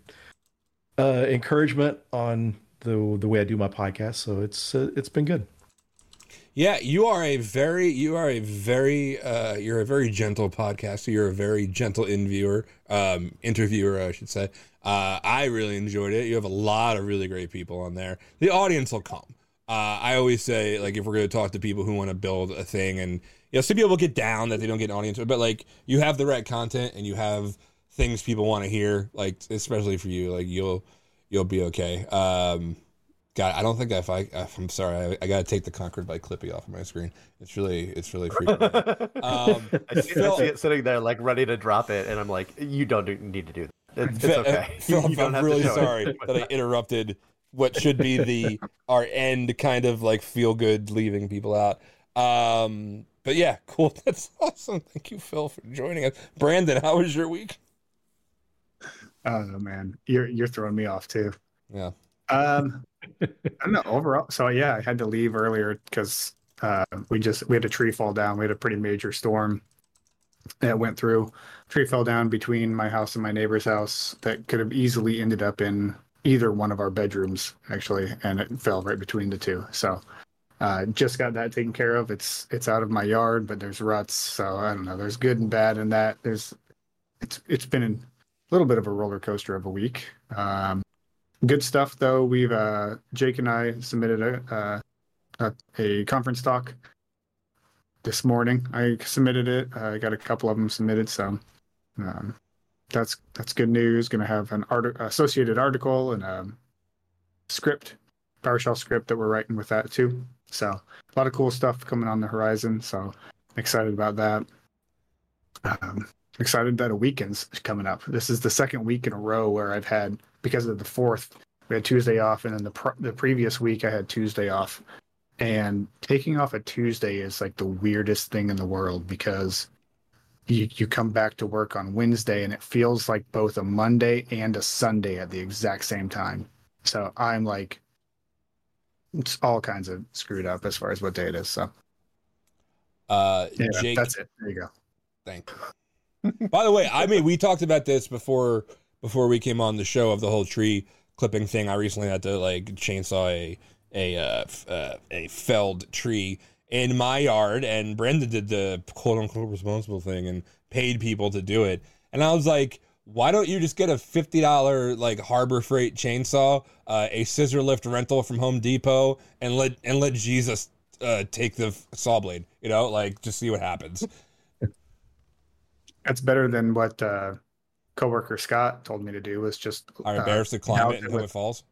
uh, encouragement on the the way I do my podcast. So it's uh, it's been good. Yeah, you are a very you are a very uh, you're a very gentle podcaster. You're a very gentle interviewer, um, interviewer, I should say. Uh, I really enjoyed it. You have a lot of really great people on there. The audience will come. Uh, I always say like if we're going to talk to people who want to build a thing, and you know, some people get down that they don't get an audience, but like you have the right content and you have things people want to hear, like especially for you, like you'll you'll be okay. Um, God, I don't think if I, if I'm sorry, I, I got to take the Conquered by Clippy off of my screen. It's really, it's really freaking. um, I, see, Phil, I see it sitting there like ready to drop it, and I'm like, you don't need to do that. It's, it's okay. Phil, I'm really sorry that I interrupted what should be the our end kind of like feel good leaving people out. Um, but yeah, cool. That's awesome. Thank you, Phil, for joining us. Brandon, how was your week? Oh man, you're you're throwing me off too. Yeah. Um, I don't know overall. So yeah, I had to leave earlier because uh, we just we had a tree fall down. We had a pretty major storm that went through. Tree fell down between my house and my neighbor's house that could have easily ended up in either one of our bedrooms actually, and it fell right between the two. So uh, just got that taken care of. It's it's out of my yard, but there's ruts. So I don't know. There's good and bad in that. There's it's it's been in little bit of a roller coaster of a week. Um, good stuff though. We've uh, Jake and I submitted a, a, a conference talk this morning. I submitted it. I got a couple of them submitted, so um, that's that's good news. Going to have an art- associated article and a script, PowerShell script that we're writing with that too. So a lot of cool stuff coming on the horizon. So excited about that. Um, excited that a weekend's coming up. This is the second week in a row where I've had because of the fourth. We had Tuesday off, and then the pr- the previous week I had Tuesday off. And taking off a Tuesday is like the weirdest thing in the world because you you come back to work on Wednesday and it feels like both a Monday and a Sunday at the exact same time. So I'm like it's all kinds of screwed up as far as what day it is. So uh yeah, Jake, that's it. There you go. Thank you. By the way, I mean we talked about this before before we came on the show of the whole tree clipping thing. I recently had to like chainsaw a a uh, uh, a felled tree in my yard, and Brenda did the quote unquote responsible thing and paid people to do it. And I was like, why don't you just get a fifty dollar like Harbor Freight chainsaw, uh, a scissor lift rental from Home Depot, and let and let Jesus uh, take the saw blade? You know, like just see what happens. That's better than what uh, coworker Scott told me to do was just I embarrassed uh, to climb it in Klamath Falls.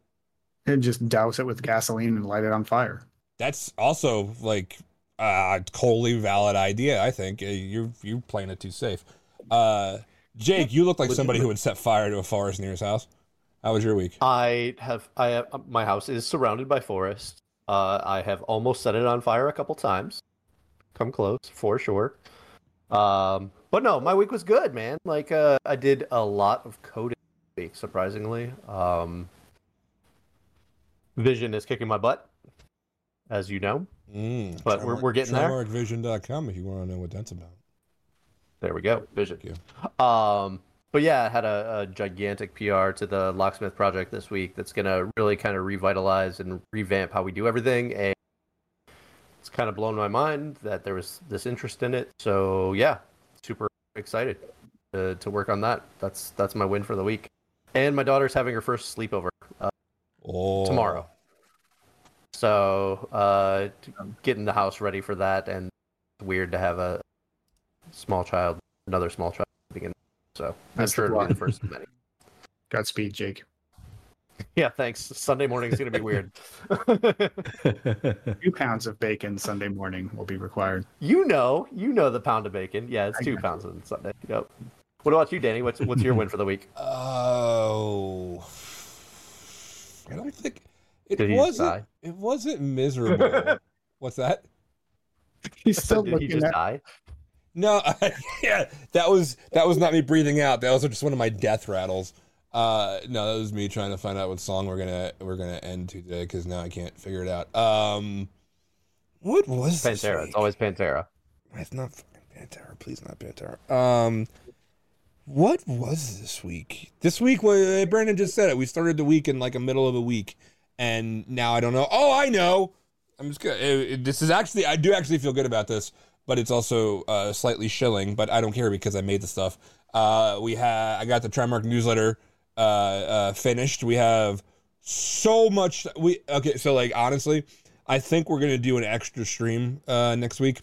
And just douse it with gasoline and light it on fire. That's also like a totally valid idea. I think uh, you're you're playing it too safe. Uh, Jake, you look like somebody who would set fire to a forest near his house. How was your week? I have I have, my house is surrounded by forest. Uh, I have almost set it on fire a couple times. Come close for sure. Um, but no, my week was good, man. Like uh, I did a lot of coding week, surprisingly. Um, Vision is kicking my butt, as you know. Mm, but we're, we're getting there. Vision.com if you want to know what that's about. There we go. Vision. Um, but yeah, I had a, a, gigantic PR to the Locksmith project this week that's going to really kind of revitalize and revamp how we do everything. And it's kind of blown my mind that there was this interest in it. So yeah, super excited to, to work on that. That's that's my win for the week. And my daughter's having her first sleepover uh, oh. tomorrow. So uh, getting the house ready for that, and it's weird to have a small child, another small child begin. So I'm sure it'll be the first of many. Godspeed, Jake. Yeah, thanks. Sunday morning is going to be weird. two pounds of bacon Sunday morning will be required. You know, you know the pound of bacon. Yeah, it's I two know. pounds on Sunday. Yep. What about you, Danny? What's what's your win for the week? Oh, I don't think it Did wasn't. It wasn't miserable. What's that? He's still Did looking he just at... die? No, yeah, that was that was not me breathing out. That was just one of my death rattles. Uh, no, that was me trying to find out what song we're gonna we're gonna end to today because now I can't figure it out. Um, what was Pantera? It's always Pantera. It's not fucking Pantera. Please, not Pantera. Um, what was this week? This week, well, Brandon just said it. We started the week in like a middle of a week, and now I don't know. Oh, I know. I'm just good. This is actually I do actually feel good about this, but it's also uh, slightly shilling. But I don't care because I made the stuff. Uh, we had I got the Trimarc newsletter uh, uh, finished. We have so much. We okay. So like honestly, I think we're gonna do an extra stream uh, next week.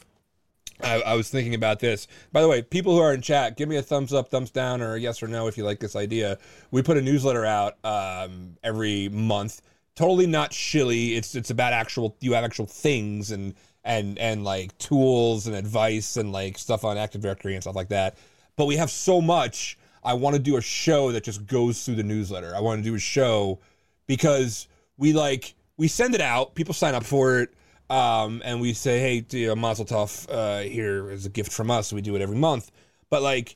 I, I, was thinking about this. By the way, people who are in chat, give me a thumbs up, thumbs down, or yes or no if you like this idea. We put a newsletter out um, every month totally not shilly. It's it's about actual you have actual things and and and like tools and advice and like stuff on Active Directory and stuff like that. But we have so much. I want to do a show that just goes through the newsletter. I want to do a show because we like we send it out, people sign up for it, um, and we say, hey, you Mazel Tov, uh, here is a gift from us. We do it every month, but like.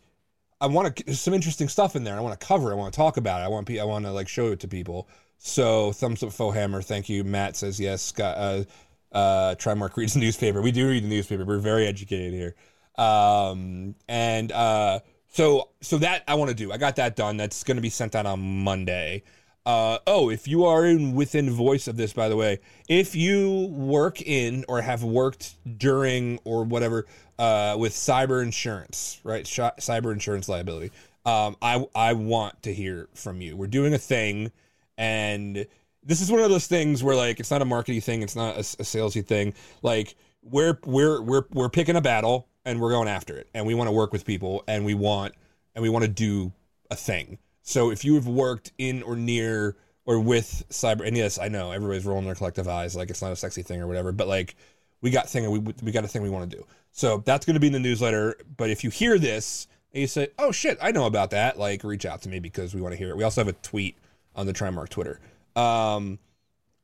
I want to. There's some interesting stuff in there. I want to cover. I want to talk about it. I want. I want to like show it to people. So thumbs up, Fohammer. Thank you. Matt says yes. Scott, uh, uh, Trimarc reads the newspaper. We do read the newspaper. We're very educated here. Um, and uh, so so that I want to do. I got that done. That's going to be sent out on Monday. Uh, oh, if you are in within voice of this, by the way, if you work in or have worked during or whatever uh, with cyber insurance, right? Sh- cyber insurance liability. Um, I I want to hear from you. We're doing a thing and this is one of those things where like it's not a marketing thing, it's not a, a salesy thing. Like we're we're we're we're picking a battle and we're going after it, and we want to work with people, and we want and we want to do a thing. So if you have worked in or near or with cyber, and yes, I know everybody's rolling their collective eyes, like it's not a sexy thing or whatever, but like we got thing we we got a thing we want to do. So that's going to be in the newsletter. But if you hear this and you say, "Oh shit, I know about that," like reach out to me because we want to hear it. We also have a tweet on the Trimarc Twitter. Um,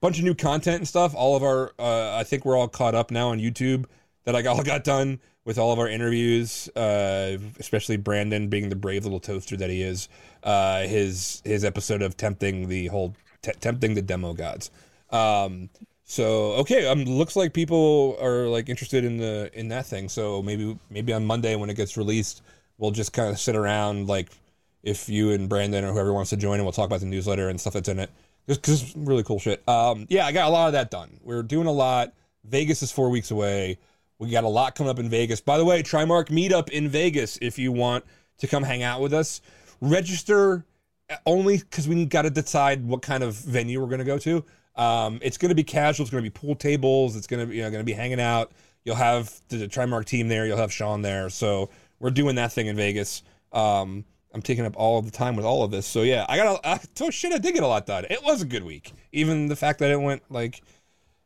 bunch of new content and stuff. All of our, uh, I think we're all caught up now on YouTube. That I all got done with all of our interviews, uh, especially Brandon being the brave little toaster that he is. Uh, his his episode of tempting the whole t- tempting the demo gods. Um, so okay, um, looks like people are like interested in the in that thing. So maybe maybe on Monday when it gets released, we'll just kind of sit around like if you and Brandon or whoever wants to join, and we'll talk about the newsletter and stuff that's in it. Just because really cool shit. Um, yeah, I got a lot of that done. We're doing a lot. Vegas is four weeks away. We got a lot coming up in Vegas. By the way, Trimarc meetup in Vegas if you want to come hang out with us. Register only because we got to decide what kind of venue we're going to go to. Um, it's going to be casual. It's going to be pool tables. It's going to be you know, going to be hanging out. You'll have the Trimarc team there. You'll have Sean there. So we're doing that thing in Vegas. Um, I'm taking up all the time with all of this. So yeah, I got a oh shit, I did get a lot done. It was a good week. Even the fact that it went like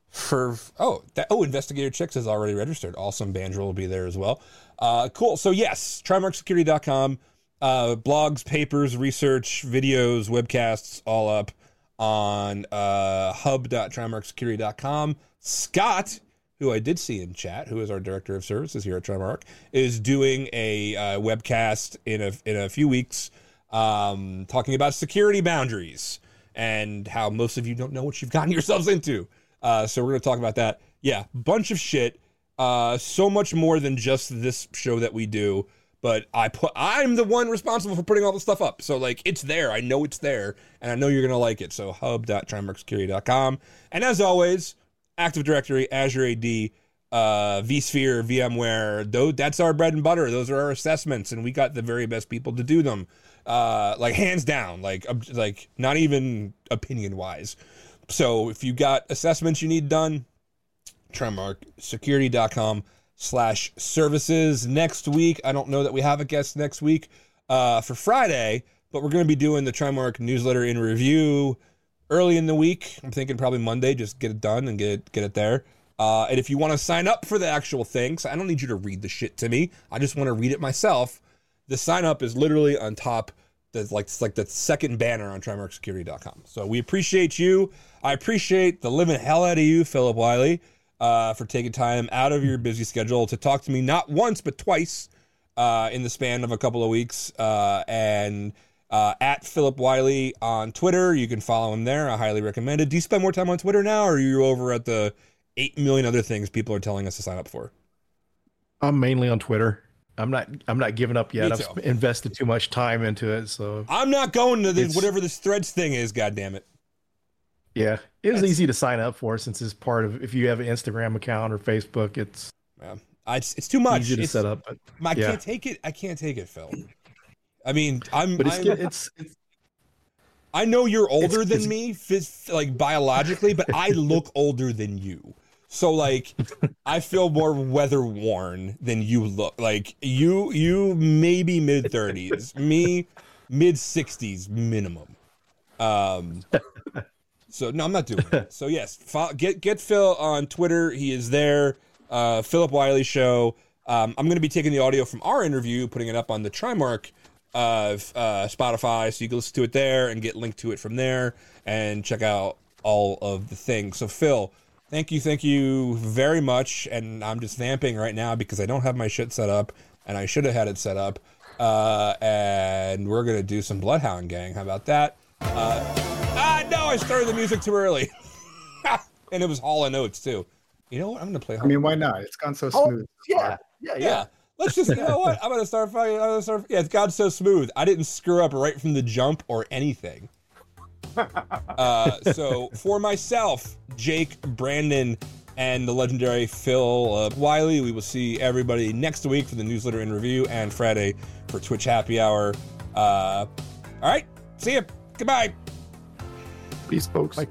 for oh that oh investigator chicks is already registered. Awesome, Bandrel will be there as well. Uh, cool. So yes, trimarcsecurity.com. Uh, blogs, papers, research, videos, webcasts, all up on uh, hub.trimarcsecurity.com. Scott who I did see in chat, who is our director of services here at Trimarc, is doing a uh, webcast in a in a few weeks, um, talking about security boundaries and how most of you don't know what you've gotten yourselves into. Uh, so we're going to talk about that. Yeah, bunch of shit. Uh, so much more than just this show that we do. But I put I'm the one responsible for putting all the stuff up. So like it's there. I know it's there, and I know you're gonna like it. So hub.trimarcsecurity.com. And as always, Active Directory, Azure AD, uh, vSphere, VMware. Though that's our bread and butter. Those are our assessments, and we got the very best people to do them. Uh, like hands down, like like not even opinion wise. So if you got assessments you need done, trimarcsecurity.com slash services. Next week, I don't know that we have a guest next week uh, for Friday, but we're going to be doing the Trimarc newsletter in review early in the week. I'm thinking probably Monday, just get it done and get it, get it there. Uh, and if you want to sign up for the actual thing, so I don't need you to read the shit to me. I just want to read it myself. The sign up is literally on top. That's like it's like the second banner on TrimarcSecurity.com. So we appreciate you. I appreciate the living hell out of you, Philip Wylie, uh, for taking time out of your busy schedule to talk to me not once but twice uh, in the span of a couple of weeks. Uh, and uh, at Philip Wylie on Twitter. You can follow him there. I highly recommend it. Do you spend more time on Twitter now, or are you over at the eight million other things people are telling us to sign up for? I'm mainly on Twitter. I'm not. I'm not giving up yet. I've invested too much time into it, so I'm not going to this whatever this Threads thing is. God damn it! Yeah, it was easy to sign up for since it's part of. If you have an Instagram account or Facebook, it's yeah, it's, it's too much. Easy to it's, set up. But, I can't take it. I can't take it, Phil. I mean, I'm. But it's I'm, it's, it's, I know you're older it's, than me, like biologically, but I look older than you. So like, I feel more weather worn than you look. Like you, you maybe mid thirties, me mid sixties minimum. Um. So no, I'm not doing it. So yes, get get Phil on Twitter. He is there. Uh, Philip Wylie Show. Um, I'm going to be taking the audio from our interview, putting it up on the Trimarc of uh, Spotify, so you can listen to it there and get linked to it from there and check out all of the things. So, Phil, thank you, thank you very much. And I'm just vamping right now because I don't have my shit set up, and I should have had it set up. Uh, and we're gonna do some Bloodhound Gang. How about that? Uh, ah, no, I started the music too early, and it was Hall and Oates too. You know what? I'm gonna play. Hall I mean, why not? It's gone so smooth. Oh, yeah, yeah, yeah. yeah. Let's just, you know what? I'm gonna start fighting. I'm gonna start. Yeah, it's God's so smooth. I didn't screw up right from the jump or anything. uh, so for myself, Jake, Brandon, and the legendary Phil uh, Wylie, we will see everybody next week for the newsletter in review and Friday for Twitch Happy Hour. Uh, all right, see you. Goodbye. Peace, folks. Bye.